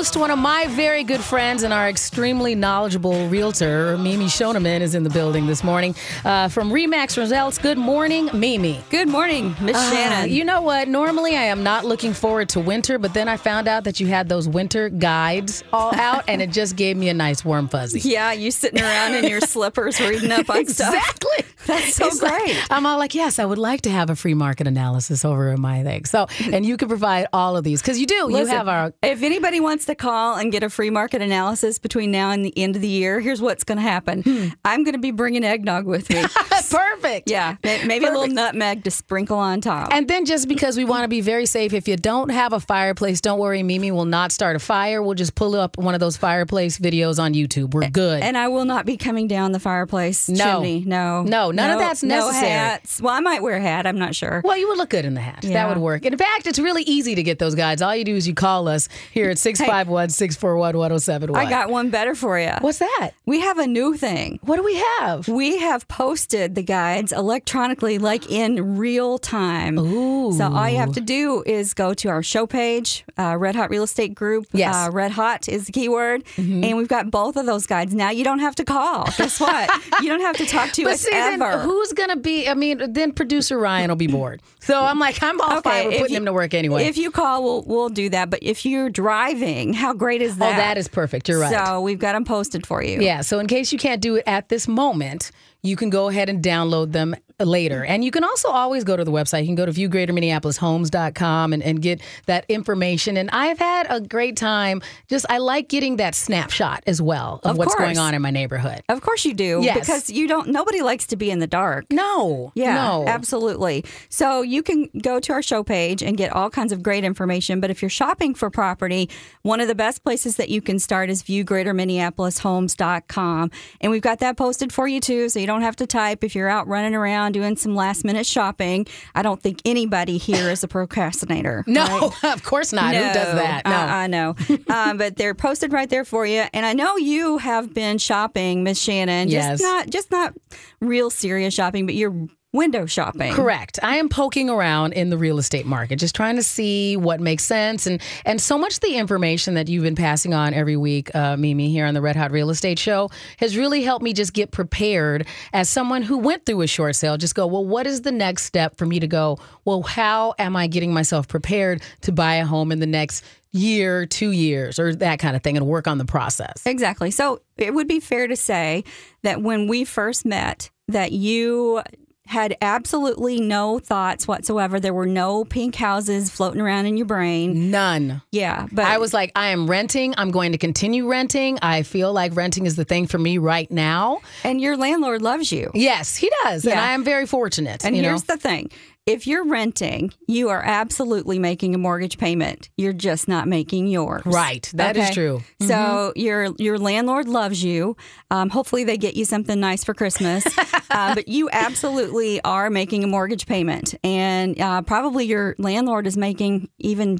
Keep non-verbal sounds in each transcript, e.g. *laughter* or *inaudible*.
host, one of my very good friends, and our extremely knowledgeable realtor, Mimi Shoneman, is in the building this morning uh, from Remax Results. Good morning, Mimi. Good morning, Miss Uh, Shannon. you know what? Normally, I am not looking forward to winter, but then I found out that you had those winter guides all *laughs* out, and it just gave me a nice warm fuzzy. yeah, you sitting around in your *laughs* slippers reading up on stuff. Exactly. *laughs* That's so It's like- great. I'm all like, yes, I would like to have a free market analysis over in my thing. So, and you can provide all of these because you do. you have our if anybody wants to call and get a free market analysis between now and the end of the year, here's what's going to happen. Hmm. I'm going to be bringing eggnog with me. *laughs* perfect. yeah, may- maybe a little nutmeg to sprinkle on top. And then just because we want to be very safe, if you don't have a fireplace, don't worry, Mimi will not start a fire. We'll just pull up one of those fireplace videos on YouTube. We're good. And I will not be coming down the fireplace No. chimney. No, No, none of that's No necessary. hats. Well, I might wear a hat. I'm not sure. well, you would look good in the hat. That would work. In fact, it's really easy to get those guides. All you do is you call us here at *laughs* 651 641 1071. I got one better for you. What's that? We have a new thing. What do we have? We have posted the guides electronically, like in real time. Ooh. So all you have to do is go to our show page, uh, Red Hot Real Estate Group. Yes. Mm-hmm. Uh, Red Hot is the keyword. And we've got both of those guides. Now you don't have to call. Guess *laughs* what? you don't have to talk to *laughs* But us ever. who's gonna be? I mean, then producer Ryan will be bored. So I'm like, I'm all fine with putting you- him to work anyway. If you call, we'll we'll do that. But if you're driving, how great is that? oh, that? that is perfect. You're right. So we've got them posted for you. Yeah, so in case you can't do it at this moment, you can go ahead and download them later. Mm-hmm. And you can also always go to the website. You can go to viewgreaterminneapolishomes.com and, and get that information. And I've had a great time. Just, I like getting that snapshot as well of, Of what's course. going on in my neighborhood. Of course you do. Yes. Because you don't. Nobody likes to be in the dark. No. Yeah, No. absolutely. So you can go to our show page and get all kinds of great information. But if you're shopping for property, one of the best places that you can start is viewgreaterminneapolishomes.com. And we've got that posted for you too, so you don't have to type if you're out running around doing some last minute shopping. I don't think anybody here is a procrastinator. *laughs* No, *laughs* of course not. Who does that? No. I, I know. *laughs* um, but they're posted right there for you. And I know you have been shopping, Miss Shannon. Yes. Just not just not real serious shopping, but you're window shopping. Correct. I am poking around in the real estate market, just trying to see what makes sense, and and so much of the information that you've been passing on every week, uh, Mimi, here on the Red Hot Real Estate Show, has really helped me just get prepared as someone who went through a short sale. Just go, well, what is the next step for me to go? Well, how am I getting myself prepared to buy a home in the next year, two years, or that kind of thing, and work on the process? Exactly. So it would be fair to say that when we first met, that you had absolutely no thoughts whatsoever. There were no pink houses floating around in your brain. None. Yeah, but I was like, I am renting. I'm going to continue renting. I feel like renting is the thing for me right now. and your landlord loves you. Yes, he does. And I am very fortunate. And here's know? the thing. If you're renting, you are absolutely making a mortgage payment. You're just not making yours. Right. That is Okay? true. Mm-hmm. So your your landlord loves you. Um, hopefully they get you something nice for Christmas. *laughs* uh, but you absolutely are making a mortgage payment, and uh, probably your landlord is making even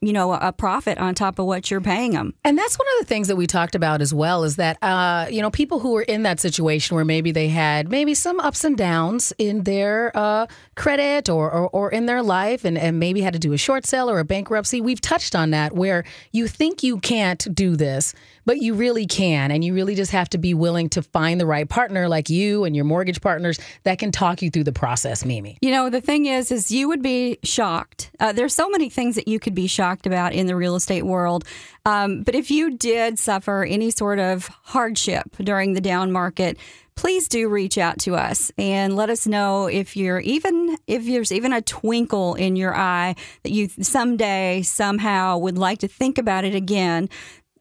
you know a profit on top of what you're paying them. And that's one of the things that we talked about as well is that, uh, you know, people who were in that situation where maybe they had maybe some ups and downs in their uh, credit or, or, or in their life and, and maybe had to do a short sale or a bankruptcy. We've touched on that where you think you can't do this, but you really can. And you really just have to be willing to find the right partner like you and your mortgage partners that can talk you through the process, Mimi. You know, the thing is, is you would be shocked. Uh, there's so many things that you could be shocked about in the real estate world. Um, but if you did suffer any sort of hardship during the down market, please do reach out to us and let us know if you're even if there's even a twinkle in your eye that you someday somehow would like to think about it again.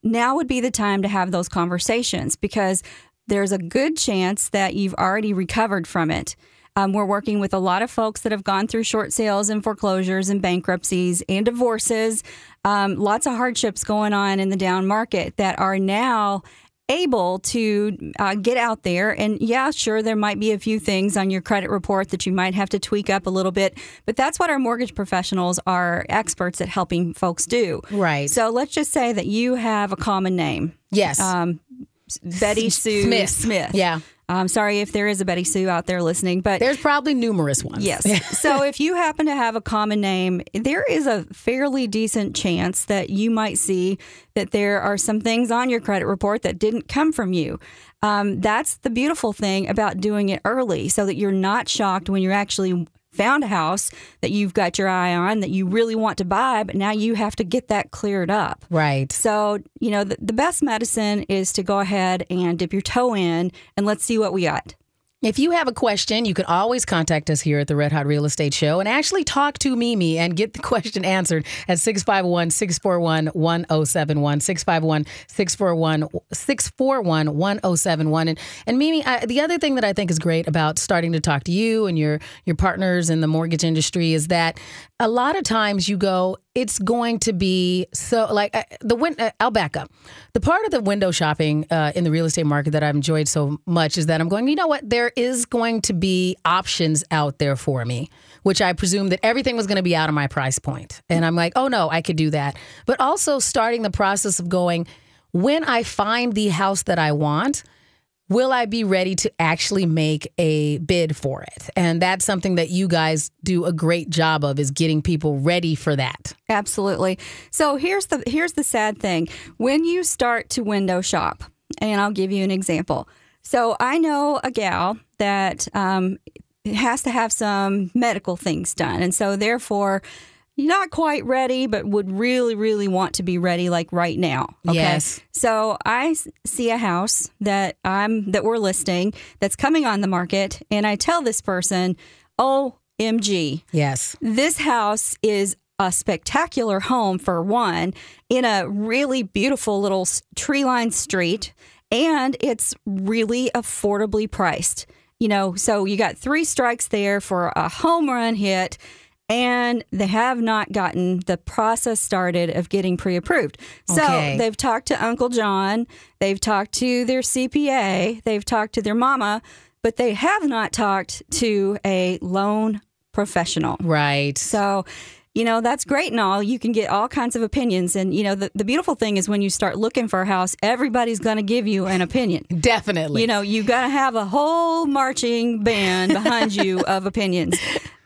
Now would be the time to have those conversations because there's a good chance that you've already recovered from it. Um, we're working with a lot of folks that have gone through short sales and foreclosures and bankruptcies and divorces. Um, lots of hardships going on in the down market that are now able to uh, get out there. And yeah, sure, there might be a few things on your credit report that you might have to tweak up a little bit, but that's what our mortgage professionals are experts at helping folks do. Right. So let's just say that you have a common name. Yes. Um, Betty Sue Smith. Smith. Yeah. I'm sorry if there is a Betty Sue out there listening, but There's probably numerous ones. Yes. *laughs* so if you happen to have a common name, there is a fairly decent chance that you might see that there are some things on your credit report that didn't come from you. Um, that's the beautiful thing about doing it early so that you're not shocked when you're actually found a house that you've got your eye on that you really want to buy, but now you have to get that cleared up. Right. So, you know, the, the best medicine is to go ahead and dip your toe in and let's see what we got. If you have a question, you can always contact us here at the Red Hot Real Estate Show and actually talk to Mimi and get the *laughs* question answered at 651 641 1071. 651 641 641 1071. And, and Mimi, I, the other thing that I think is great about starting to talk to you and your, your partners in the mortgage industry is that a lot of times you go, it's going to be so like uh, the win. Uh, I'll back up. The part of the window shopping uh, in the real estate market that I've enjoyed so much is that I'm going. You know what? There is going to be options out there for me, which I presume that everything was going to be out of my price point, and I'm like, oh no, I could do that. But also starting the process of going when I find the house that I want will I be ready to actually make a bid for it? And that's something that you guys do a great job of is getting people ready for that. Absolutely. So here's the here's the sad thing. When you start to window shop, and I'll give you an example. So I know a gal that um, has to have some medical things done, and so therefore not quite ready, but would really, really want to be ready like right now. Okay. Yes. So I see a house that I'm that we're listing that's coming on the market, and I tell this person, "OMG, Yes. this house is." A spectacular home for one in a really beautiful little tree lined street, and it's really affordably priced. You know, so you got three strikes there for a home run hit and they have not gotten the process started of getting pre-approved. So Okay. they've talked to Uncle John, they've talked to their CPA, they've talked to their mama, but they have not talked to a loan professional. Right. So, you know, that's great and all. You can get all kinds of opinions. And, you know, the, the beautiful thing is when you start looking for a house, everybody's going to give you an opinion. *laughs* Definitely. You know, you got to have a whole marching band behind you *laughs* of opinions.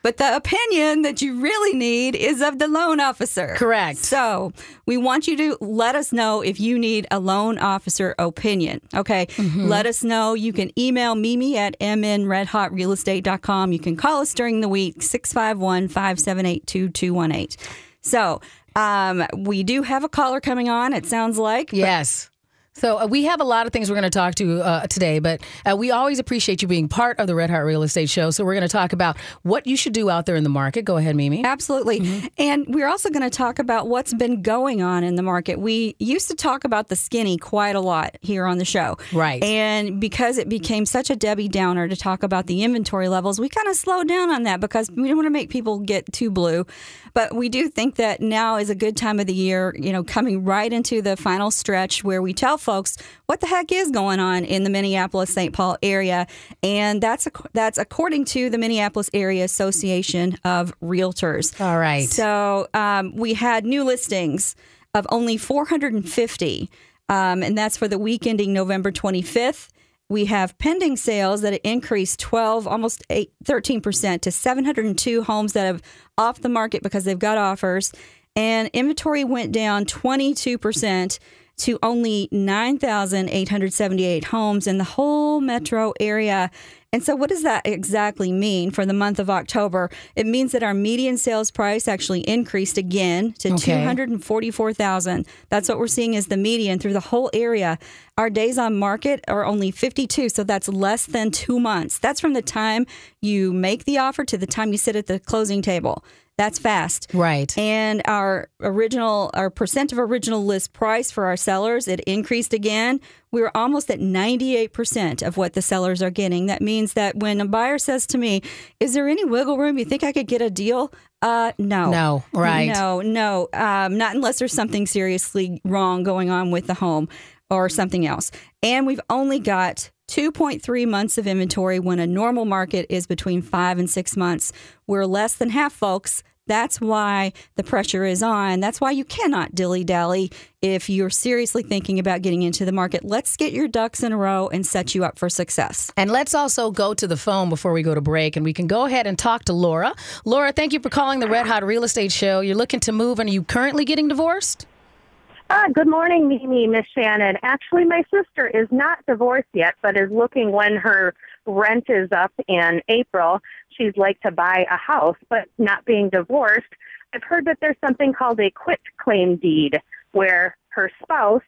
But the opinion that you really need is of the loan officer. Correct. So we want you to let us know if you need a loan officer opinion. Okay. Mm-hmm. Let us know. You can email Mimi at mnredhotrealestate.com. You can call us during the week, 651 578 2218. So um, we do have a caller coming on, it sounds like. Yes. So uh, we have a lot of things we're going to talk to uh, today, but uh, we always appreciate you being part of the Red Hot Real Estate Show. So we're going to talk about what you should do out there in the market. Go ahead, Mimi. Absolutely. Mm-hmm. And we're also going to talk about what's been going on in the market. We used to talk about the skinny quite a lot here on the show. Right. And because it became such a Debbie Downer to talk about the inventory levels, we kind of slowed down on that because we don't want to make people get too blue. But we do think that now is a good time of the year, you know, coming right into the final stretch where we tell folks what the heck is going on in the Minneapolis St. Paul area. And that's, that's according to the Minneapolis Area Association of Realtors. All right. So um, we had new listings of only 450, um, and that's for the week ending November 25th. We have pending sales that increased 12, almost 8, 13% to 702 homes that have off the market because they've got offers. And inventory went down 22% to only 9,878 homes in the whole metro area. And so, what does that exactly mean for the month of October? It means that our median sales price actually increased again to Okay. 244,000. That's what we're seeing as the median through the whole area. Our days on market are only 52, so that's less than two months. That's from the time you make the offer to the time you sit at the closing table. That's fast. Right. And our original, our percent of original list price for our sellers, it increased again. We were almost at 98% of what the sellers are getting. That means that when a buyer says to me, Is there any wiggle room? You think I could get a deal? Uh, no. No, right. No, no. Um, not unless there's something seriously wrong going on with the home or something else. And we've only got 2.3 months of inventory when a normal market is between five and six months. We're less than half, folks. That's why the pressure is on. That's why you cannot dilly dally if you're seriously thinking about getting into the market. Let's get your ducks in a row and set you up for success. And let's also go to the phone before we go to break and we can go ahead and talk to Laura. Laura, thank you for calling the Red Hot Real Estate Show. You're looking to move and are you currently getting divorced? Uh, good morning, Mimi, Miss Shannon. Actually, my sister is not divorced yet, but is looking when her rent is up in April. She'd like to buy a house, but not being divorced. I've heard that there's something called a quit claim deed where her spouse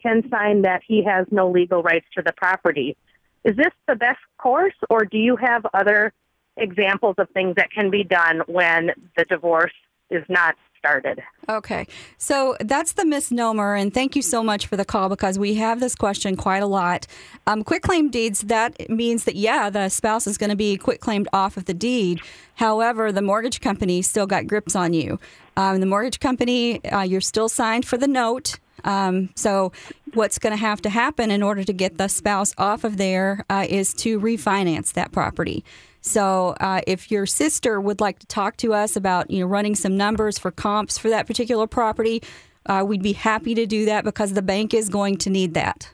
can sign that he has no legal rights to the property. Is this the best course, or do you have other examples of things that can be done when the divorce is not started. Okay. So that's the misnomer. And thank you so much for the call because we have this question quite a lot. Um, quit claim deeds, that means that, yeah, the spouse is going to be quick claimed off of the deed. However, the mortgage company still got grips on you. Um, the mortgage company, uh, you're still signed for the note. Um, so, what's going to have to happen in order to get the spouse off of there uh, is to refinance that property. So uh, if your sister would like to talk to us about you know running some numbers for comps for that particular property, uh, we'd be happy to do that because the bank is going to need that.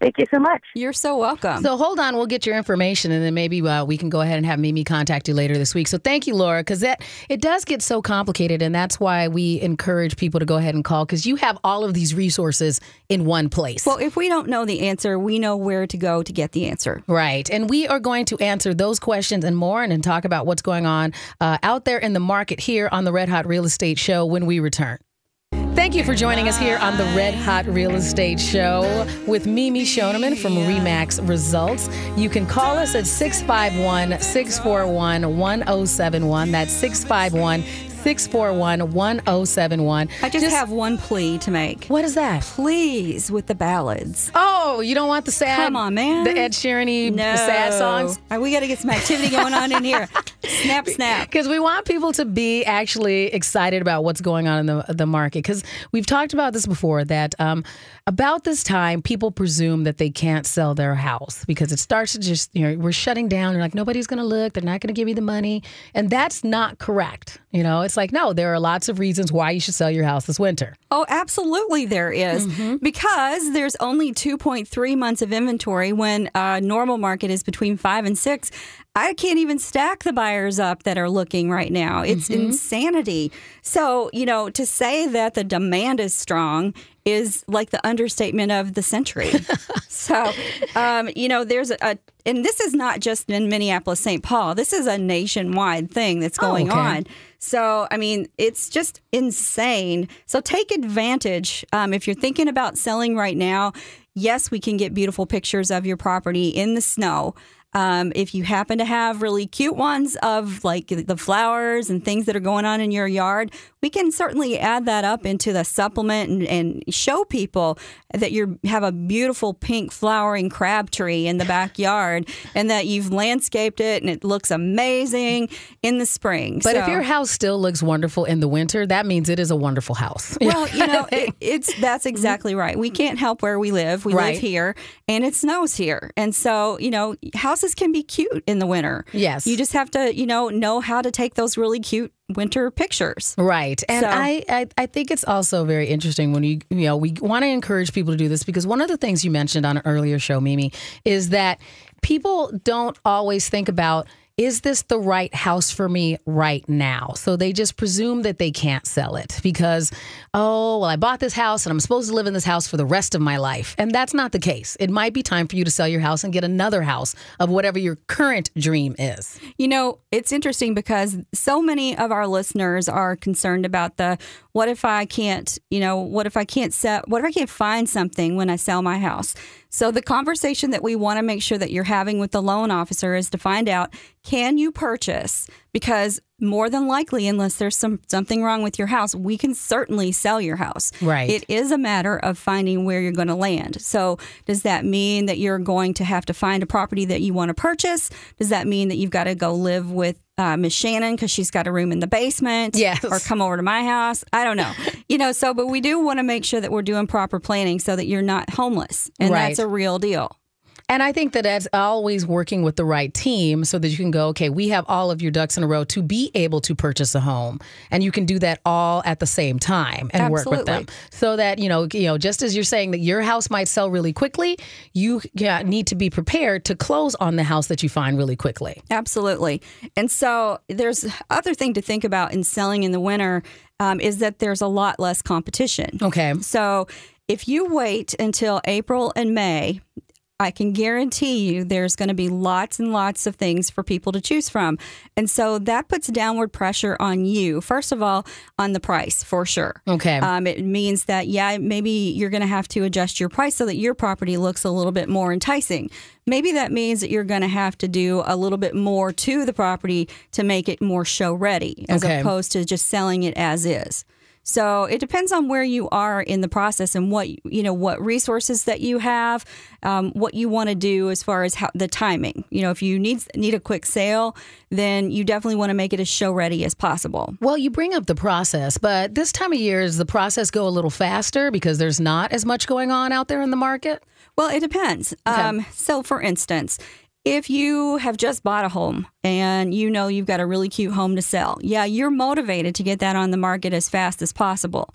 Thank you so much. You're so welcome. So hold on, we'll get your information, and then maybe uh, we can go ahead and have Mimi contact you later this week. So thank you, Laura, because that it does get so complicated, and that's why we encourage people to go ahead and call because you have all of these resources in one place. Well, if we don't know the answer, we know where to go to get the answer. Right, and we are going to answer those questions and more, and, and talk about what's going on uh, out there in the market here on the Red Hot Real Estate Show when we return. Thank you for joining us here on the Red Hot Real Estate Show with Mimi Shoneman from Remax Results. You can call us at 651 641 1071. That's 651 641 1071. I just, just, have one plea to make. What is that? Please, with the ballads. Oh, you don't want the sad? Come on, man. The Ed Sheeran no. sad songs? Right, we got to get some activity going on in here. *laughs* snap, snap. Because we want people to be actually excited about what's going on in the, the market. Because we've talked about this before that um, about this time, people presume that they can't sell their house because it starts to just, you know, we're shutting down. You're like, nobody's going to look. They're not going to give you the money. And that's not correct. You know, it's like, no, there are lots of reasons why you should sell your house this winter. Oh, absolutely, there is. Mm-hmm. Because there's only 2.3 months of inventory when a normal market is between five and six. I can't even stack the buyers up that are looking right now. It's mm-hmm. insanity. So, you know, to say that the demand is strong is like the understatement of the century. *laughs* so, um, you know, there's a, and this is not just in Minneapolis, St. Paul. This is a nationwide thing that's oh, going oh, okay. on. So, I mean, it's just insane. So, take advantage. Um, if you're thinking about selling right now, yes, we can get beautiful pictures of your property in the snow. Um, if you happen to have really cute ones of like the flowers and things that are going on in your yard, we can certainly add that up into the supplement and, and show people that you have a beautiful pink flowering crab tree in the backyard and that you've landscaped it and it looks amazing in the spring. But so, if your house still looks wonderful in the winter, that means it is a wonderful house. Well, you know, *laughs* it, it's that's exactly right. We can't help where we live. We right. live here and it snows here. And so, you know, houses can be cute in the winter. Yes. You just have to, you know, know how to take those really cute winter pictures. Right. And so, I, I, I think it's also very interesting when you you know we want to encourage people to do this because one of the things you mentioned on an earlier show, Mimi, is that people don't always think about is this the right house for me right now? So they just presume that they can't sell it because, oh, well, I bought this house and I'm supposed to live in this house for the rest of my life. And that's not the case. It might be time for you to sell your house and get another house of whatever your current dream is. You know, it's interesting because so many of our listeners are concerned about the what if I can't, you know, what if I can't sell, what if I can't find something when I sell my house? So the conversation that we want to make sure that you're having with the loan officer is to find out can you purchase? Because more than likely unless there's some something wrong with your house we can certainly sell your house right it is a matter of finding where you're going to land so does that mean that you're going to have to find a property that you want to purchase does that mean that you've got to go live with uh, Miss Shannon because she's got a room in the basement. Yes. Or come over to my house. I don't know. *laughs* you know, so, but we do want to make sure that we're doing proper planning so that you're not homeless. And right. that's a real deal. And I think that as always working with the right team so that you can go, okay, we have all of your ducks in a row to be able to purchase a home. And you can do that all at the same time and work with them. So that, you know, you know, just as you're saying that your house might sell really quickly, you need to be prepared to close on the house that you find really quickly. Absolutely. And so there's other thing to think about in selling in the winter um, is that there's a lot less competition. Okay. So if you wait until April and May, I can guarantee you there's going to be lots and lots of things for people to choose from. And so that puts downward pressure on you. First of all, on the price for sure. Okay. Um, it means that, yeah, maybe you're going to have to adjust your price so that your property looks a little bit more enticing. Maybe that means that you're going to have to do a little bit more to the property to make it more show ready as Okay. opposed to just selling it as is. So it depends on where you are in the process and what you know what resources that you have, um, what you want to do as far as how, the timing. You know, if you need need a quick sale, then you definitely want to make it as show ready as possible. Well, you bring up the process, but this time of year, does the process go a little faster because there's not as much going on out there in the market? Well, it depends. Um, so, for instance, if you have just bought a home and you know you've got a really cute home to sell, yeah, you're motivated to get that on the market as fast as possible.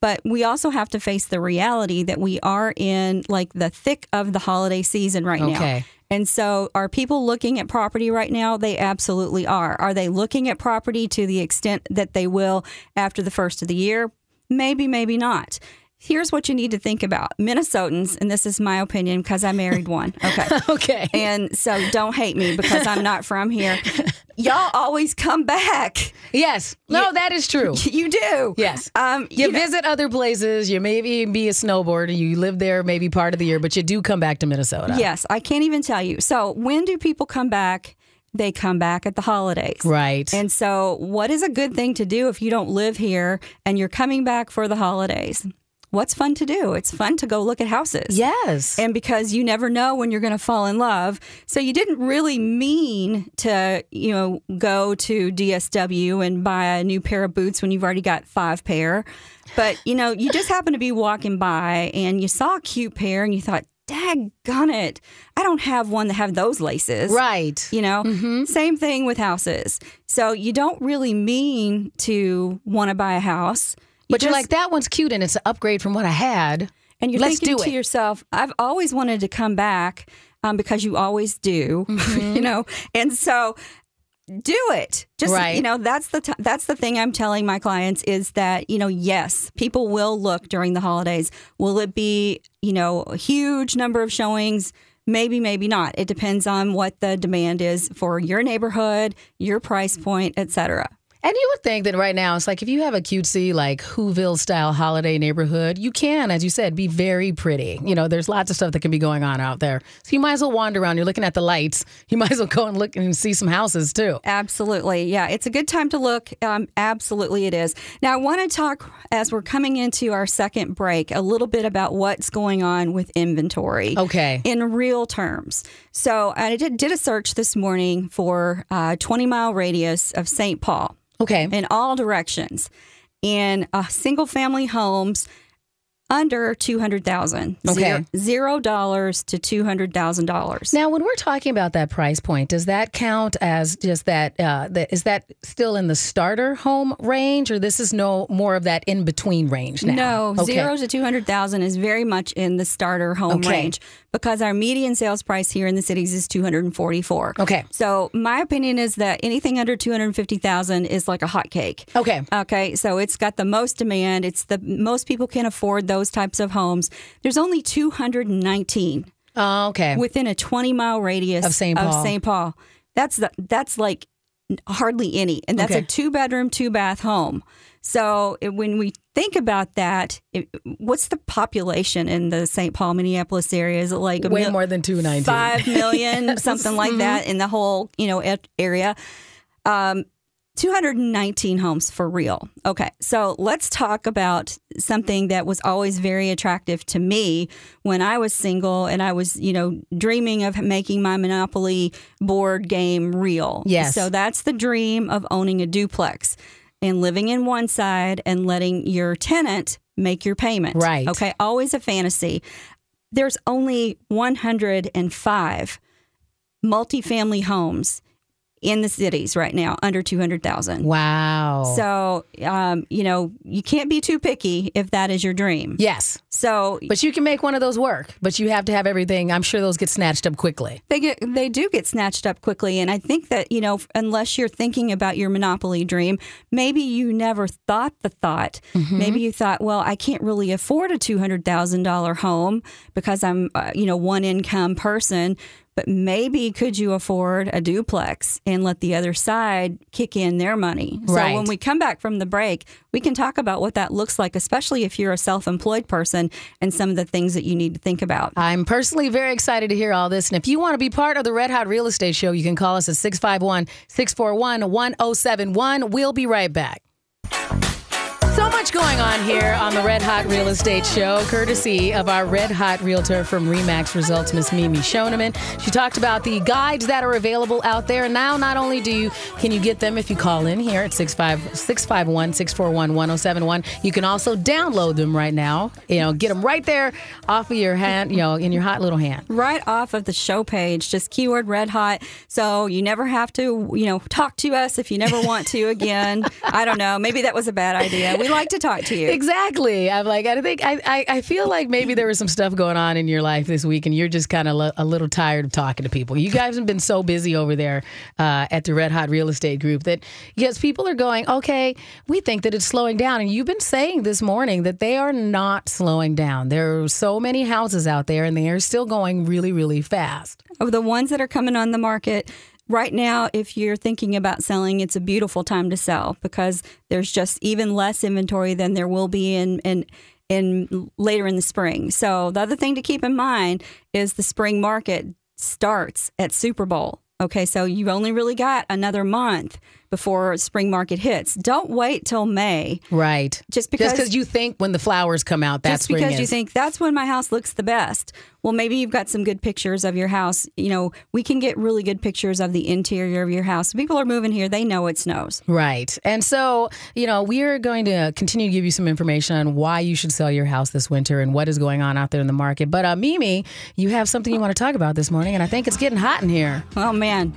But we also have to face the reality that we are in like the thick of the holiday season right now. Okay. And so, are people looking at property right now? They absolutely are. Are they looking at property to the extent that they will after the first of the year? Maybe, maybe not. Here's what you need to think about Minnesotans, and this is my opinion because I married one. Okay. *laughs* Okay. And so don't hate me because I'm not from here. *laughs* Y'all always come back. yes. No, that is true. *laughs* You do. Yes. Um, You, you know- visit other places. You maybe be a snowboarder. You live there maybe part of the year, but you do come back to Minnesota. yes, I can't even tell you. So when do people come back? They come back at the holidays. Right. And so, what is a good thing to do if you don't live here and you're coming back for the holidays? What's fun to do? It's fun to go look at houses. yes. And because you never know when you're going to fall in love. So you didn't really mean to, you know, go to DSW and buy a new pair of boots when you've already got five pair. But, you know, you just happened to be walking by and you saw a cute pair and you thought, daggone it, I don't have one that have those laces. right. You know, mm-hmm. same thing with houses. So you don't really mean to want to buy a house. But you're like, that one's cute and it's an upgrade from what I had. and you're let's thinking to it. yourself, I've always wanted to come back um, because you always do, *laughs* Mm-hmm. you know, and so do it. Just Right. you know, that's the t- that's the thing I'm telling my clients is that you know, yes, people will look during the holidays. Will it be you know a huge number of showings? Maybe, maybe not. It depends on what the demand is for your neighborhood, your price point, et cetera. And you would think that right now, it's like if you have a cutesy, like Whoville style holiday neighborhood, you can, as you said, be very pretty. You know, there's lots of stuff that can be going on out there. So you might as well wander around. You're looking at the lights. You *laughs* might as well go and look and see some houses too. Absolutely. Yeah, it's a good time to look. Um, absolutely, it is. Now, I want to talk as we're coming into our second break a little bit about what's going on with inventory. Okay. In real terms. So, I did, did a search this morning for a 20 mile radius of St. Paul Okay. in all directions. In uh, single family homes under 200,000. Okay. Zero dollars to $200,000. Now, when we're talking about that price point, does that count as just that? Uh, that is that still in the starter home range, or this is no more of that in between range now? No, Okay. zero to 200,000 is very much in the starter home Okay. range because our median sales price here in the cities is 244. Okay. So, my opinion is that anything under 250,000 is like a hot cake. Okay. Okay, so it's got the most demand. It's the most people can afford those types of homes. There's only 219 Oh, okay. within a 20 mile radius Of St. Paul. St. Paul. That's the, that's like hardly any, and that's Okay. a two bedroom, two bath home. So when we think about that, it, what's the population in the St. Paul, Minneapolis area? Is it like Way mil- more than two ninety. five million, *laughs* something like that in the whole you know area. Um, 219 homes for real. Okay, so let's talk about something that was always very attractive to me when I was single and I was, you know, dreaming of making my Monopoly board game real. Yes. So that's the dream of owning a duplex and living in one side and letting your tenant make your payment. Right. Okay, always a fantasy there's only 105 multifamily homes in the cities right now under 200,000. Wow. So, um, you know, you can't be too picky if that is your dream. yes. So, But you can make one of those work, but you have to have everything. I'm sure those get snatched up quickly. they get they do get snatched up quickly and I think that, you know, unless you're thinking about your monopoly dream, maybe you never thought the thought. Maybe you thought, well, I can't really afford a $200,000 home because I'm, uh, you know, one income person, but maybe could you afford a duplex and let the other side kick in their money? So when we come back from the break, we can talk about what that looks like, especially if you're a self-employed person and some of the things that you need to think about. I'm personally very excited to hear all this. And if you want to be part of the Red Hot Real Estate Show, you can call us at 651 641 1071. We'll be right back. So much going on here on the Red Hot Real Estate Show, courtesy of our Red Hot Realtor from Remax Results, Miss Mimi Shoneman. She talked about the guides that are available out there. Now, not only do you can you get them if you call in here at 651 641 1071, you can also download them right now. You know, get them right there off of your hand, you know, in your hot little hand. right off of the show page, just keyword red hot. So you never have to, you know, talk to us if you never want to again. *laughs* I don't know. Maybe that was a bad idea. We like to talk to you. Exactly. I'm like, I think, I, I, I feel like maybe there was some stuff going on in your life this week and you're just kind of a little tired of talking to people. You guys have been so busy over there uh, at the Red Hot Real Estate Group that, yes, people are going, okay, we think that it's slowing down. And you've been saying this morning that they are not slowing down. There are so many houses out there and they are still going really, really fast. Of the ones that are coming on the market, right now, if you're thinking about selling, it's a beautiful time to sell because there's just even less inventory than there will be in in in later in the spring. So the other thing to keep in mind is the spring market starts at Super Bowl. Okay, so you've only really got another month before spring market hits. Don't wait till May Right. just because Just because you think when the flowers come out, that's just because you think that's when my house looks the best. Well, maybe you've got some good pictures of your house. You know, we can get really good pictures of the interior of your house. People are moving here; they know it snows. Right. And so, you know, we are going to continue to give you some information on why you should sell your house this winter and what is going on out there in the market. But, uh, Mimi, you have something you want to talk about this morning, and I think it's getting hot in here. Oh man,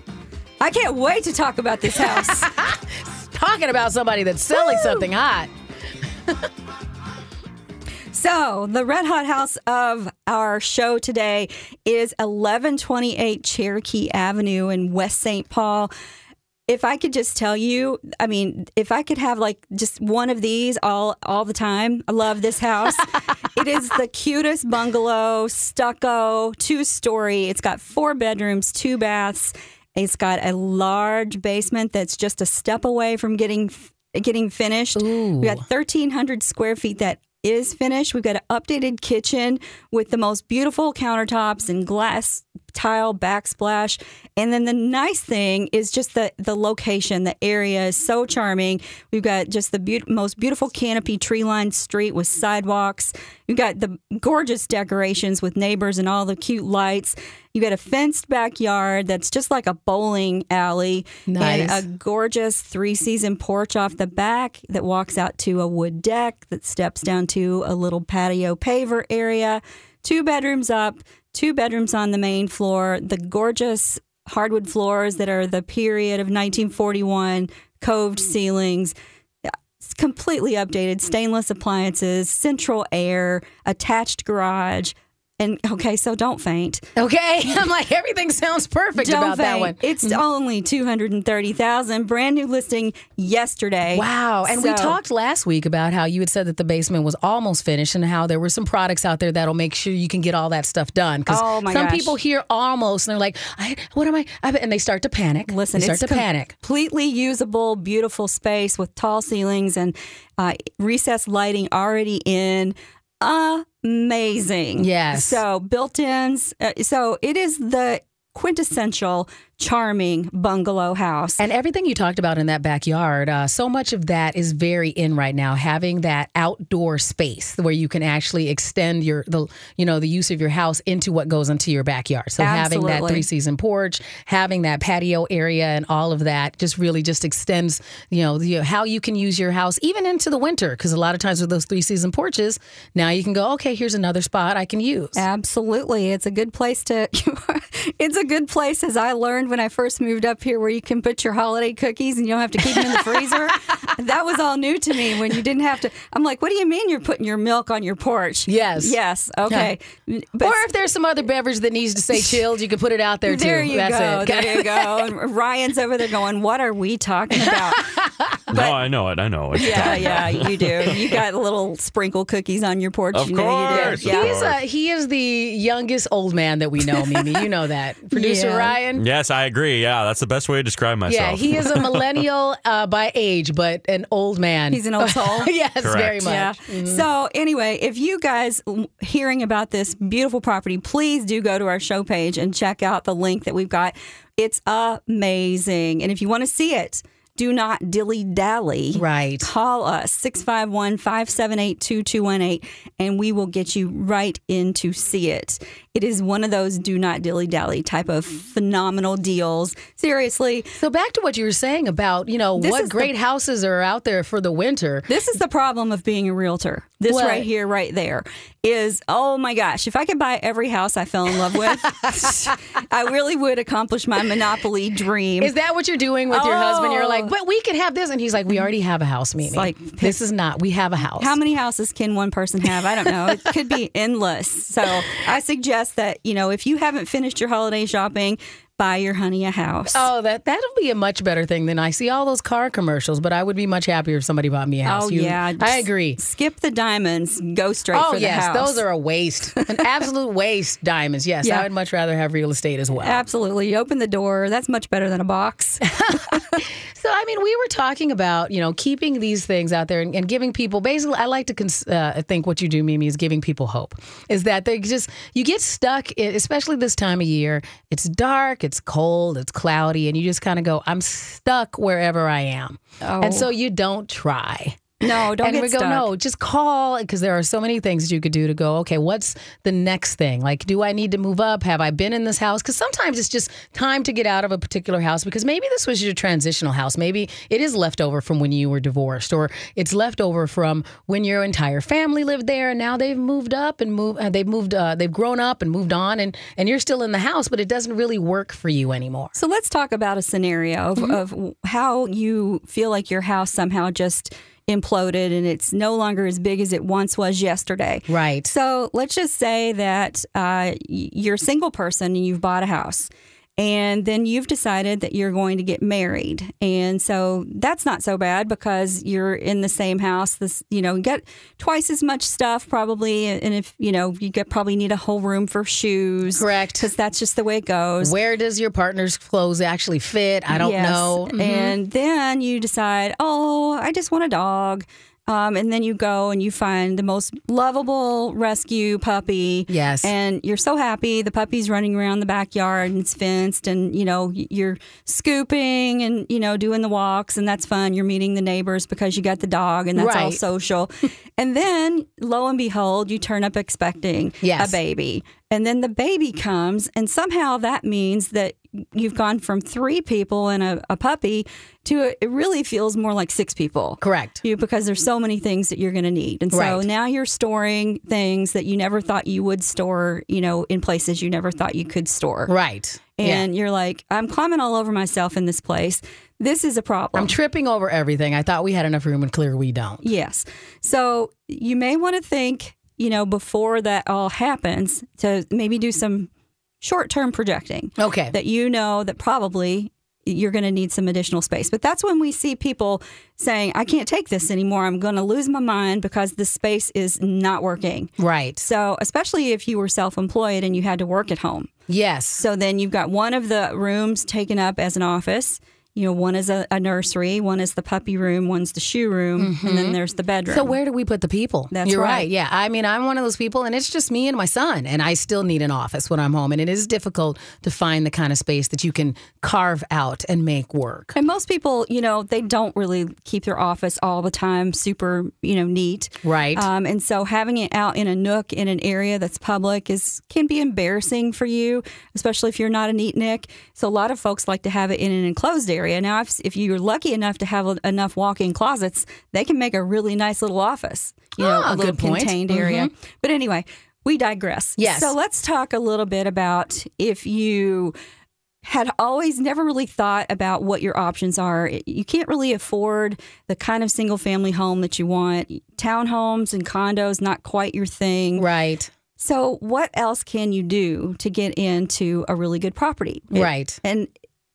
I can't wait to talk about this house. *laughs* Talking about somebody that's selling something hot. So, the red hot house of our show today is 1128 Cherokee Avenue in West St. Paul. If I could just tell you, I mean, if I could have like just one of these all all the time, I love this house. *laughs* it is the cutest bungalow, stucco, two story. It's got four bedrooms, two baths. It's got a large basement that's just a step away from getting getting finished. Ooh. We got 1,300 square feet that is finished. We've got an updated kitchen with the most beautiful countertops and glass tile backsplash. And then the nice thing is just the the location. The area is so charming. We've got just the beau- most beautiful canopy tree lined street with sidewalks. We've got the gorgeous decorations with neighbors and all the cute lights. You got a fenced backyard that's just like a bowling alley Nice. and a gorgeous three season porch off the back that walks out to a wood deck that steps down to a little patio paver area. Two bedrooms up, two bedrooms on the main floor, the gorgeous hardwood floors that are the period of 1941, coved ceilings. Completely updated stainless appliances, central air, attached garage. And okay, so don't faint. Okay. *laughs* I'm like, everything sounds perfect Don't about that one. It's only two hundred and thirty thousand. Brand new listing yesterday. Wow. And we talked last week about how you had said that the basement was almost finished and how there were some products out there that'll make sure you can get all that stuff done. Because Oh, my some gosh. people hear almost and they're like, I, what am I? I? And they start to panic. Listen, they start it's to panic. completely usable, beautiful space with tall ceilings and uh, recessed lighting already in. Amazing. Yes. So built-ins. Uh, so it is the quintessential charming bungalow house. And everything you talked about in that backyard, uh, so much of that is very in right now. Having that outdoor space where you can actually extend your the you know the use of your house into what goes into your backyard. So having that three season porch, having that patio area, and all of that just really just extends you know the, how you can use your house even into the winter. Because a lot of times with those three season porches, now you can go okay, here's another spot I can use. Absolutely. It's a good place to *laughs* it's a good place as I learned when I first moved up here where you can put your holiday cookies and you don't have to keep them in the freezer. *laughs* that was all new to me when you didn't have to I'm like, what do you mean you're putting your milk on your porch? Yes. Yes. Okay. But or if there's some other beverage that needs to stay *laughs* chilled, you can put it out there too. there you That's go. it. There you go. *laughs* And Ryan's over there going, "What are we talking about?" no, I know it. I know it. yeah, yeah, you do. You got little sprinkle cookies on your porch. Of you know you course, do. of Yeah. He's uh, he is the youngest old man that we know, Mimi. You know that. Producer Yeah. Ryan. Yes, I agree. Yeah, that's the best way to describe myself. Yeah, he is a *laughs* millennial uh, by age, but an old man. He's an old soul. *laughs* yes, Correct. very much. Yeah. So anyway, if you guys hearing about this beautiful property, please do go to our show page and check out the link that we've got. It's amazing. And if you want to see it, do not dilly dally. Right. Call us 651 578 2218 and we will get you right in to see it. It is one of those do not dilly dally type of phenomenal deals. Seriously, So back to what you were saying about, you know, This what is the- great houses are out there for the winter. This is the problem of being a realtor. This What? right here, right there, is oh my gosh! If I could buy every house I fell in love with, *laughs* I really would accomplish my monopoly dream. Is that what you're doing with your husband? You're Oh. like, but we could have this, and he's like, we mm-hmm. already have a house, Mimi. like, this is not. We have a house. How many houses can one person have? I don't know. It could be *laughs* endless. So I suggest that you know if you haven't finished your holiday shopping, buy your honey a house. Oh, that that'll be a much better thing than I see all those car commercials. But I would be much happier if somebody bought me a house. Oh, You- yeah, I agree. Skip the diamonds. Go straight Oh for the house. those are a waste, an *laughs* absolute waste. Diamonds. Yes, Yeah. I would much rather have real estate as well. Absolutely. You open the door. That's much better than a box. *laughs* *laughs* So I mean, we were talking about you know keeping these things out there and, and giving people. Basically, I like to cons- uh, think what you do, Mimi, is giving people hope. Is that they just you get stuck, in, especially this time of year. It's dark, it's cold, it's cloudy, and you just kind of go, I'm stuck wherever I am, Oh. and so you don't try. No, don't and get we go, stuck. no, just call because there are so many things you could do to go, okay, what's the next thing? Like, do I need to move up? Have I been in this house? Because sometimes it's just time to get out of a particular house because maybe this was your transitional house. Maybe it is left over from when you were divorced or it's left over from when your entire family lived there and now they've moved up and moved, uh, they've moved, uh, they've grown up and moved on and, and you're still in the house, but it doesn't really work for you anymore. So let's talk about a scenario of, of how you feel like your house somehow just imploded and it's no longer as big as it once was yesterday. Right. So let's just say that uh, you're a single person and you've bought a house. And then you've decided that you're going to get married. And so that's not so bad because you're in the same house. This, you know, you get twice as much stuff probably. And if, you know, you get probably need a whole room for shoes. Correct. Because that's just the way it goes. Where does your partner's clothes actually fit? I don't Yes. know. Mhm. And then you decide, oh, I just want a dog. Um, and then you go and you find the most lovable rescue puppy. Yes. And you're so happy. The puppy's running around the backyard and it's fenced, and you know you're scooping and you know doing the walks, and that's fun. You're meeting the neighbors because you got the dog, and that's all social. *laughs* and then lo and behold, you turn up expecting Yes. a baby, and then the baby comes, and somehow that means that you've gone from three people and a, a puppy to it really feels more like six people. Correct. You, because there's so many things that you're going to need. And so Right. now you're storing things that you never thought you would store, you know, in places you never thought you could store. Right. Yeah. And you're like, I'm climbing all over myself in this place. This is a problem. I'm tripping over everything. I thought we had enough room, and clear we don't. Yes. So you may want to think, you know, before that all happens to maybe do some short term projecting. Okay. That you know that probably you're going to need some additional space. But that's when we see people saying, I can't take this anymore. I'm going to lose my mind because the space is not working. Right. So, especially if you were self employed and you had to work at home. Yes. So then you've got one of the rooms taken up as an office. You know, one is a, a nursery, one is the puppy room, one's the shoe room, and then there's the bedroom. Mm-hmm. So where do we put the people? That's You're right. Yeah. I mean, I'm one of those people, and it's just me and my son, and I still need an office when I'm home, and it is difficult to find the kind of space that you can carve out and make work. And most people, you know, they don't really keep their office all the time super, you know, neat. Right. Um, and so having it out in a nook in an area that's public is can be embarrassing for you, especially if you're not a neat Nick. So a lot of folks like to have it in an enclosed area. Now, if, if you're lucky enough to have enough walk-in closets, they can make a really nice little office. You know, Ah, a little good point. contained area. But anyway, we digress. Yes. So let's talk a little bit about if you had always never really thought about what your options are. You can't really afford the kind of single family home that you want. Townhomes and condos, not quite your thing. right. So, what else can you do to get into a really good property? It- Right. And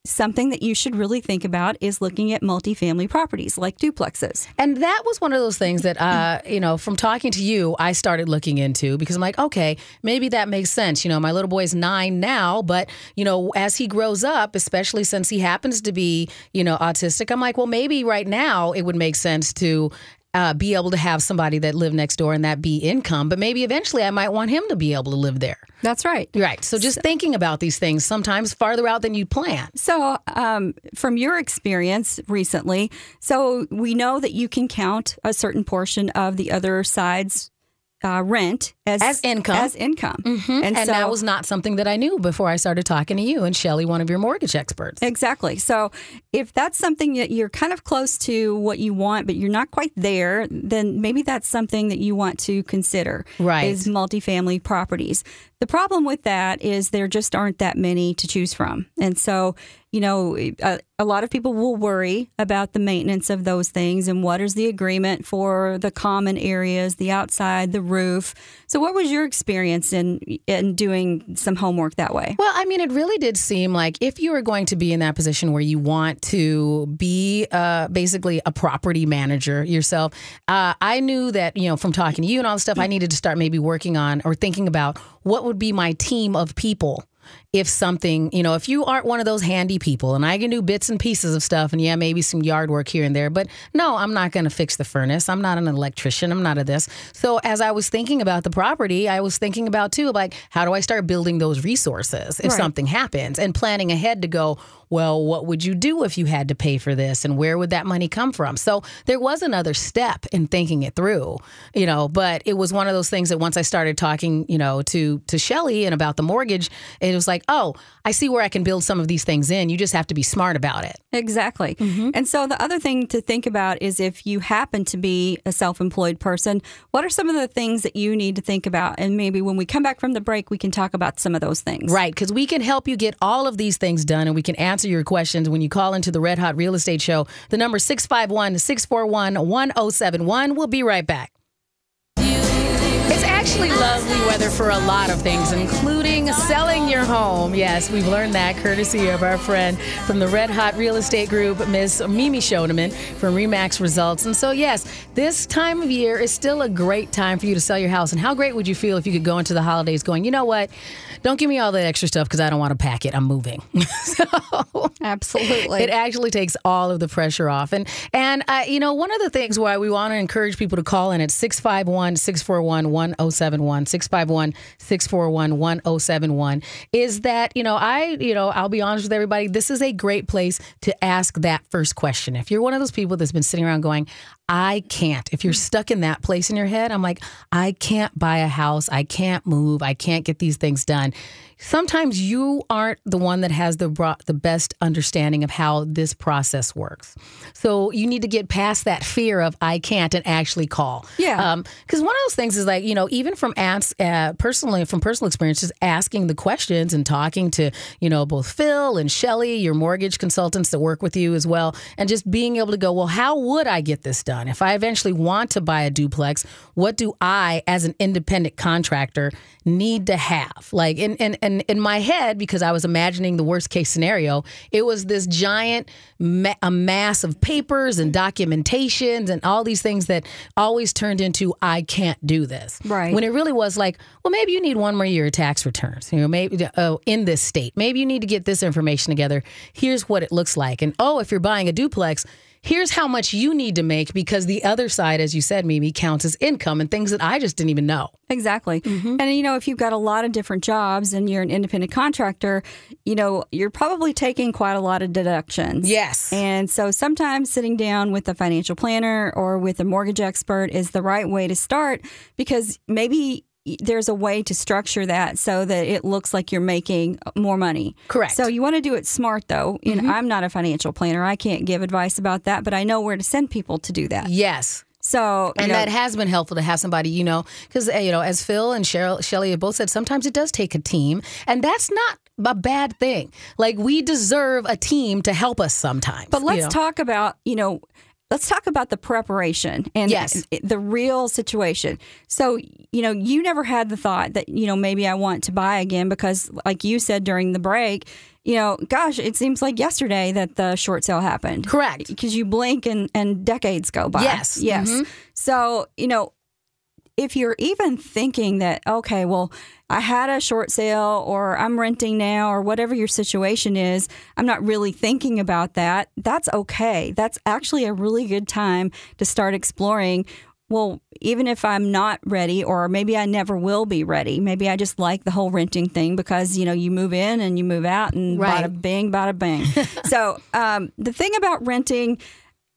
something that you should really think about is looking at multifamily properties like duplexes. And that was one of those things that, uh, *laughs* you know, from talking to you, I started looking into because I'm like, okay, maybe that makes sense. You know, my little boy's nine now, but, you know, as he grows up, especially since he happens to be, you know, autistic, I'm like, well, maybe right now it would make sense to. Uh, be able to have somebody that live next door and that be income, but maybe eventually I might want him to be able to live there. That's right. Right. So just thinking about these things sometimes farther out than you plan. So, um, from your experience recently, so we know that you can count a certain portion of the other side's uh, rent as, As income. As income, And, and, so that was not something that I knew before I started talking to you and Shelly, one of your mortgage experts. Exactly. So if that's something that you're kind of close to what you want, but you're not quite there, then maybe that's something that you want to consider. Right. Is multifamily properties. The problem with that is there just aren't that many to choose from. And so, you know, a, a lot of people will worry about the maintenance of those things and what is the agreement for the common areas, the outside, the roof. So what was your experience in in doing some homework that way? Well, I mean, it really did seem like if you are going to be in that position where you want to be uh, basically a property manager yourself, uh, I knew that, you know, from talking to you and all the stuff, I needed to start maybe working on or thinking about what would be my team of people if something, you know, if you aren't one of those handy people and I can do bits and pieces of stuff and yeah, maybe some yard work here and there, but no, I'm not going to fix the furnace. I'm not an electrician. I'm not a this. So as I was thinking about the property, I was thinking about too, like, how do I start building those resources if Right. something happens and planning ahead to go, well, what would you do if you had to pay for this and where would that money come from? So there was another step in thinking it through, you know, but it was one of those things that once I started talking, you know, to to Shelly and about the mortgage, it was like, oh, I see where I can build some of these things in. You just have to be smart about it. Exactly. Mm-hmm. And so the other thing to think about is if you happen to be a self employed person, what are some of the things that you need to think about? And maybe when we come back from the break, we can talk about some of those things. Right, because we can help you get all of these things done and we can answer your questions when you call into the Red Hot Real Estate Show. The number 651 641 1071. We'll be right back. Actually lovely weather for a lot of things, including selling your home. Yes, we've learned that courtesy of our friend from the Red Hot Real Estate Group, Miss Mimi Shoneman from Remax Results. And so, yes, this time of year is still a great time for you to sell your house. And how great would you feel if you could go into the holidays going, you know what? Don't give me all that extra stuff because I don't want to pack it. I'm moving. *laughs* so, Absolutely. it actually takes all of the pressure off. And and uh, you know, one of the things why we want to encourage people to call in at 651-641-1071, 651-641-1071 is that, you know, I, you know, I'll be honest with everybody, this is a great place to ask that first question. If you're one of those people that's been sitting around going, I can't. If you're stuck in that place in your head, I'm like, I can't buy a house. I can't move. I can't get these things done. Sometimes you aren't the one that has the the best understanding of how this process works. So you need to get past that fear of I can't and actually call. Yeah. Because one of those things is like you know even from ask, uh, personally from personal experiences, asking the questions and talking to you know both Phil and Shelly, your mortgage consultants that work with you as well, and just being able to go, well, how would I get this done? If I eventually want to buy a duplex, what do I, as an independent contractor, need to have? Like and and in in, in my head, because I was imagining the worst case scenario, it was this giant ma- a mass of papers and documentations and all these things that always turned into I can't do this. Right. When it really was like, well, maybe you need one more year of tax returns. You know, maybe uh, in this state, maybe you need to get this information together. Here's what it looks like, and oh, if you're buying a duplex here's how much you need to make because the other side, as you said, Mimi, counts as income and things that I just didn't even know. Exactly. Mm-hmm. And, you know, if you've got a lot of different jobs and you're an independent contractor, you know, you're probably taking quite a lot of deductions. Yes. And so sometimes sitting down with a financial planner or with a mortgage expert is the right way to start because maybe there's a way to structure that so that it looks like you're making more money. Correct. So you want to do it smart though. You mm-hmm. know, I'm not a financial planner. I can't give advice about that, but I know where to send people to do that. Yes. So, and know, that has been helpful to have somebody, you know, because eh, you know, as Phil and Cheryl, Shelly have both said, sometimes it does take a team, and that's not a bad thing. Like we deserve a team to help us sometimes. But let's you know? talk about, you know, let's talk about the preparation and yes. the real situation. So, you know, you never had the thought that, you know, maybe I want to buy again because, like you said during the break, you know, gosh, it seems like yesterday that the short sale happened. Correct. Because you blink and, and decades go by. Yes. Yes. Mm-hmm. So, you know, if you're even thinking that, okay, well, I had a short sale or I'm renting now or whatever your situation is, I'm not really thinking about that, that's okay. That's actually a really good time to start exploring. Well, even if I'm not ready, or maybe I never will be ready, maybe I just like the whole renting thing because you know you move in and you move out and right. bada bing, bada *laughs* bang. so um, the thing about renting,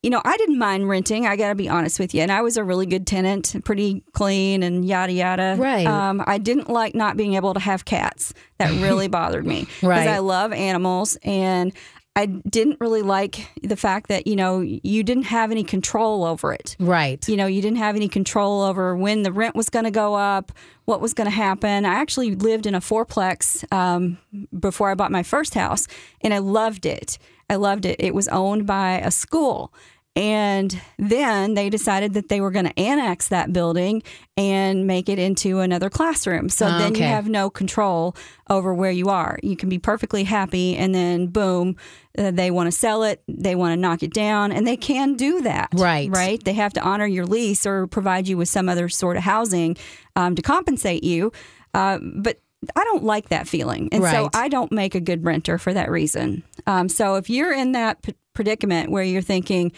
you know, I didn't mind renting. I got to be honest with you. And I was a really good tenant, pretty clean and yada, yada. Right. Um, I didn't like not being able to have cats. That really *laughs* bothered me. right. Because I love animals. And I didn't really like the fact that, you know, you didn't have any control over it. Right. You know, you didn't have any control over when the rent was going to go up, what was going to happen. I actually lived in a fourplex um, before I bought my first house, and I loved it. I loved it. It was owned by a school. And then they decided that they were going to annex that building and make it into another classroom. So oh, then okay. you have no control over where you are. You can be perfectly happy, and then boom, uh, they want to sell it, they want to knock it down, and they can do that. Right. Right. They have to honor your lease or provide you with some other sort of housing um, to compensate you. Uh, but I don't like that feeling. And right. so I don't make a good renter for that reason. Um, so if you're in that p- predicament where you're thinking,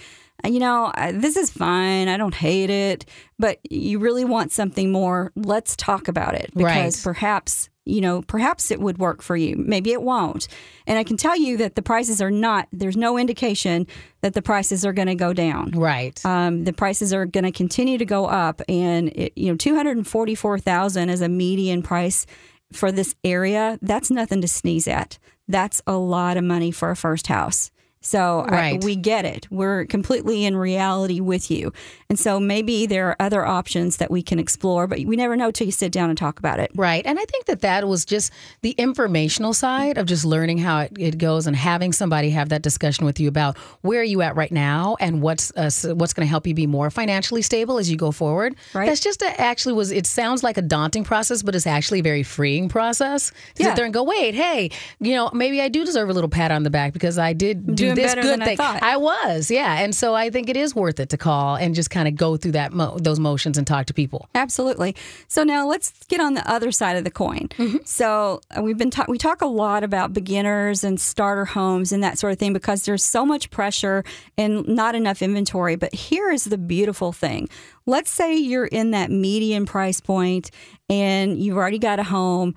you know, this is fine. I don't hate it, but you really want something more. Let's talk about it because right. perhaps, you know, perhaps it would work for you. Maybe it won't. And I can tell you that the prices are not, there's no indication that the prices are going to go down. Right. Um, the prices are going to continue to go up. And, it, you know, 244000 as a median price for this area, that's nothing to sneeze at. That's a lot of money for a first house. So right. I, we get it. We're completely in reality with you. And so maybe there are other options that we can explore, but we never know till you sit down and talk about it. Right. And I think that that was just the informational side of just learning how it, it goes and having somebody have that discussion with you about where are you at right now and what's uh, what's going to help you be more financially stable as you go forward. Right. That's just a, actually was it sounds like a daunting process, but it's actually a very freeing process. To Yeah. sit there and go, wait, hey, you know, maybe I do deserve a little pat on the back because I did do this good than I thing. thought. was, yeah. And so I think it is worth it to call and just kind of go through that mo- those motions and talk to people. Absolutely. So now let's get on the other side of the coin. So uh, we've been ta- we talk a lot about beginners and starter homes and that sort of thing because there's so much pressure and not enough inventory. But here is the beautiful thing. Let's say you're in that median price point and you've already got a home.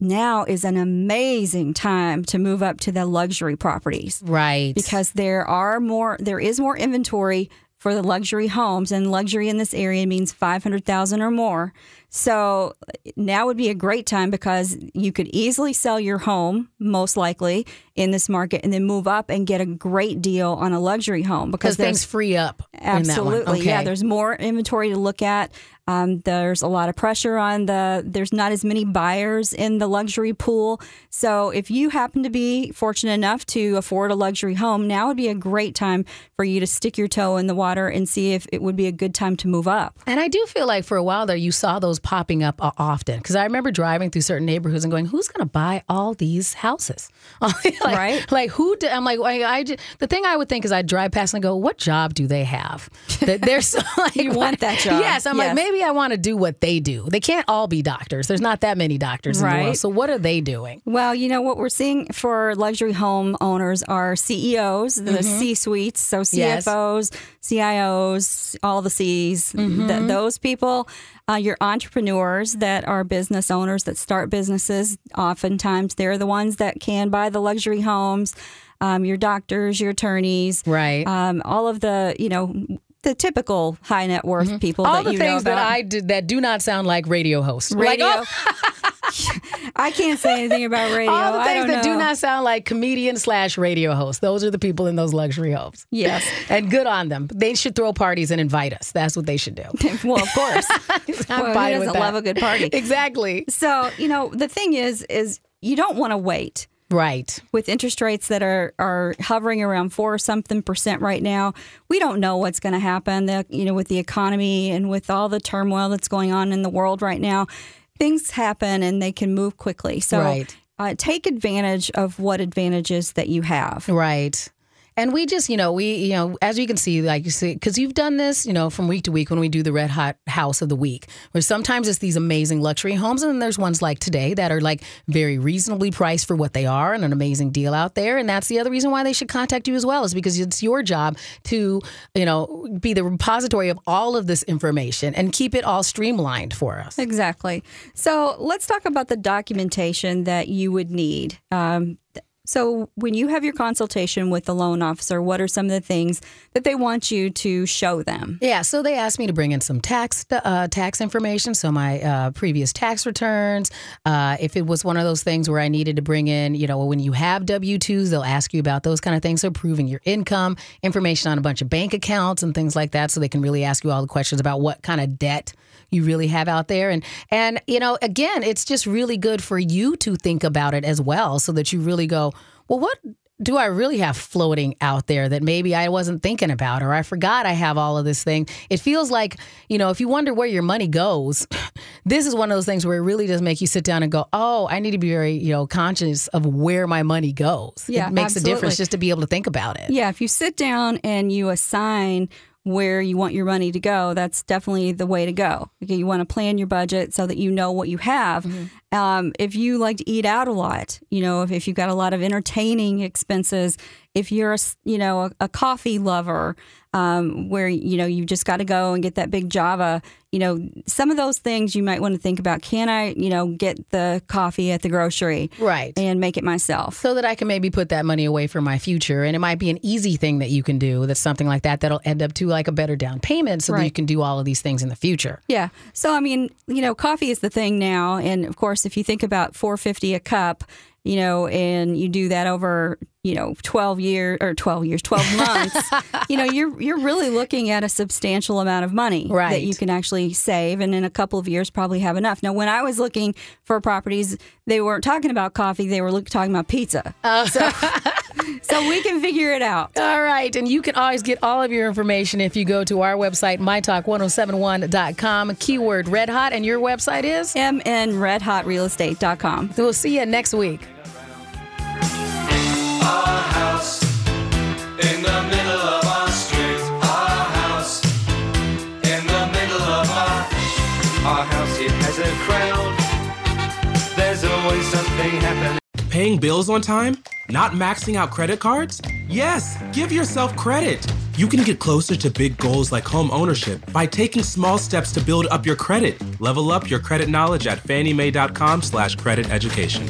Now is an amazing time to move up to the luxury properties Right. because there are more there is more inventory for the luxury homes and luxury in this area means 500,000 or more. So now would be a great time because you could easily sell your home most likely in this market and then move up and get a great deal on a luxury home because things free up. Absolutely. In that one. Okay. Yeah, there's more inventory to look at. Um, there's a lot of pressure on the, there's not as many buyers in the luxury pool. So if you happen to be fortunate enough to afford a luxury home, now would be a great time for you to stick your toe in the water and see if it would be a good time to move up. And I do feel like for a while there, you saw those popping up uh, often because I remember driving through certain neighborhoods and going, "Who's going to buy all these houses?" *laughs* like, right? Like who? Do, I'm like, I, I, the thing I would think is I'd drive past and go, "What job do they have?" That they're so, *laughs* like, *laughs* you want that job? Yes, I'm yes. like, maybe I want to do what they do. They can't all be doctors. There's not that many doctors in Right. the world. So what are they doing? Well, you know what we're seeing for luxury home owners are CEOs, the C suites, so Mm-hmm. Yes. CFOs, CIOs, all the C's. Mm-hmm. Th- those people, uh, your entrepreneurs that are business owners that start businesses. Oftentimes, they're the ones that can buy the luxury homes. Um, your doctors, your attorneys, Right. Um, all of the you know the typical high net worth people Mm-hmm. all that the you know things that. I did that do not sound like radio hosts. Like, radio. oh, *laughs* I can't say anything about radio. all the I things that do not sound like comedian slash radio hosts. Those are the people in those luxury homes. Yes. *laughs* And good on them. They should throw parties and invite us. That's what they should do. *laughs* well, of course. I'm Well, who fine doesn't love a good party? Exactly. So, you know, the thing is, is you don't want to wait Right. with interest rates that are, are hovering around four something percent right now. We don't know what's going to happen. The, you know, with the economy and with all the turmoil that's going on in the world right now, things happen and they can move quickly. So, Right. uh, take advantage of what advantages that you have. Right. And we just, you know, we, you know, as you can see, like you see, because you've done this, you know, from week to week when we do the Red Hot House of the Week, where sometimes it's these amazing luxury homes, and then there's ones like today that are like very reasonably priced for what they are and an amazing deal out there. And that's the other reason why they should contact you as well, is because it's your job to, you know, be the repository of all of this information and keep it all streamlined for us. Exactly. So let's talk about the documentation that you would need. Um, so when you have your consultation with the loan officer, what are some of the things that they want you to show them? Yeah, so they asked me to bring in some tax uh, tax information, so my uh, previous tax returns. Uh, if it was one of those things where I needed to bring in, you know, when you have W twos, they'll ask you about those kind of things. So proving your income, information on a bunch of bank accounts and things like that, so they can really ask you all the questions about what kind of debt you really have out there and and you know again it's just really good for you to think about it as well so that you really go well what do I really have floating out there that maybe I wasn't thinking about or I forgot I have all of this thing? It feels like, you know, if you wonder where your money goes, *laughs* this is one of those things where it really does make you sit down and go, oh, I need to be very, you know, conscious of where my money goes. Yeah, it makes a difference just to be able to think about it. Yeah, if you sit down and you assign where you want your money to go, that's definitely the way to go. Okay, you want to plan your budget so that you know what you have. Mm-hmm. Um, if you like to eat out a lot, you know, if, if you've got a lot of entertaining expenses, if you're a you know a, a coffee lover, um, where you know you just got to go and get that big Java, you know, some of those things you might want to think about. Can I, you know, get the coffee at the grocery Right. and make it myself? so that I can maybe put that money away for my future. And it might be an easy thing that you can do that's something like that that'll end up to like a better down payment so that you can do all of these things in the future. Yeah. So I mean, you know, coffee is the thing now, and of course, if you think about four fifty a cup, you know, and you do that over, you know, twelve years or twelve years, twelve *laughs* months, you know, you're you're really looking at a substantial amount of money that you can actually save, and in a couple of years, probably have enough. Now, when I was looking for properties, they weren't talking about coffee; they were look, talking about pizza. Oh. so, so we can figure it out. All right. And you can always get all of your information if you go to our website, mytalk1071.com, keyword red hot. And your website is? mnredhotrealestate.com. We'll see you next week. Our house, it has a crowd. There's always something happening. Paying bills on time? Not maxing out credit cards? Yes, give yourself credit. You can get closer to big goals like home ownership by taking small steps to build up your credit. Level up your credit knowledge at fanniemae.com slash credit education.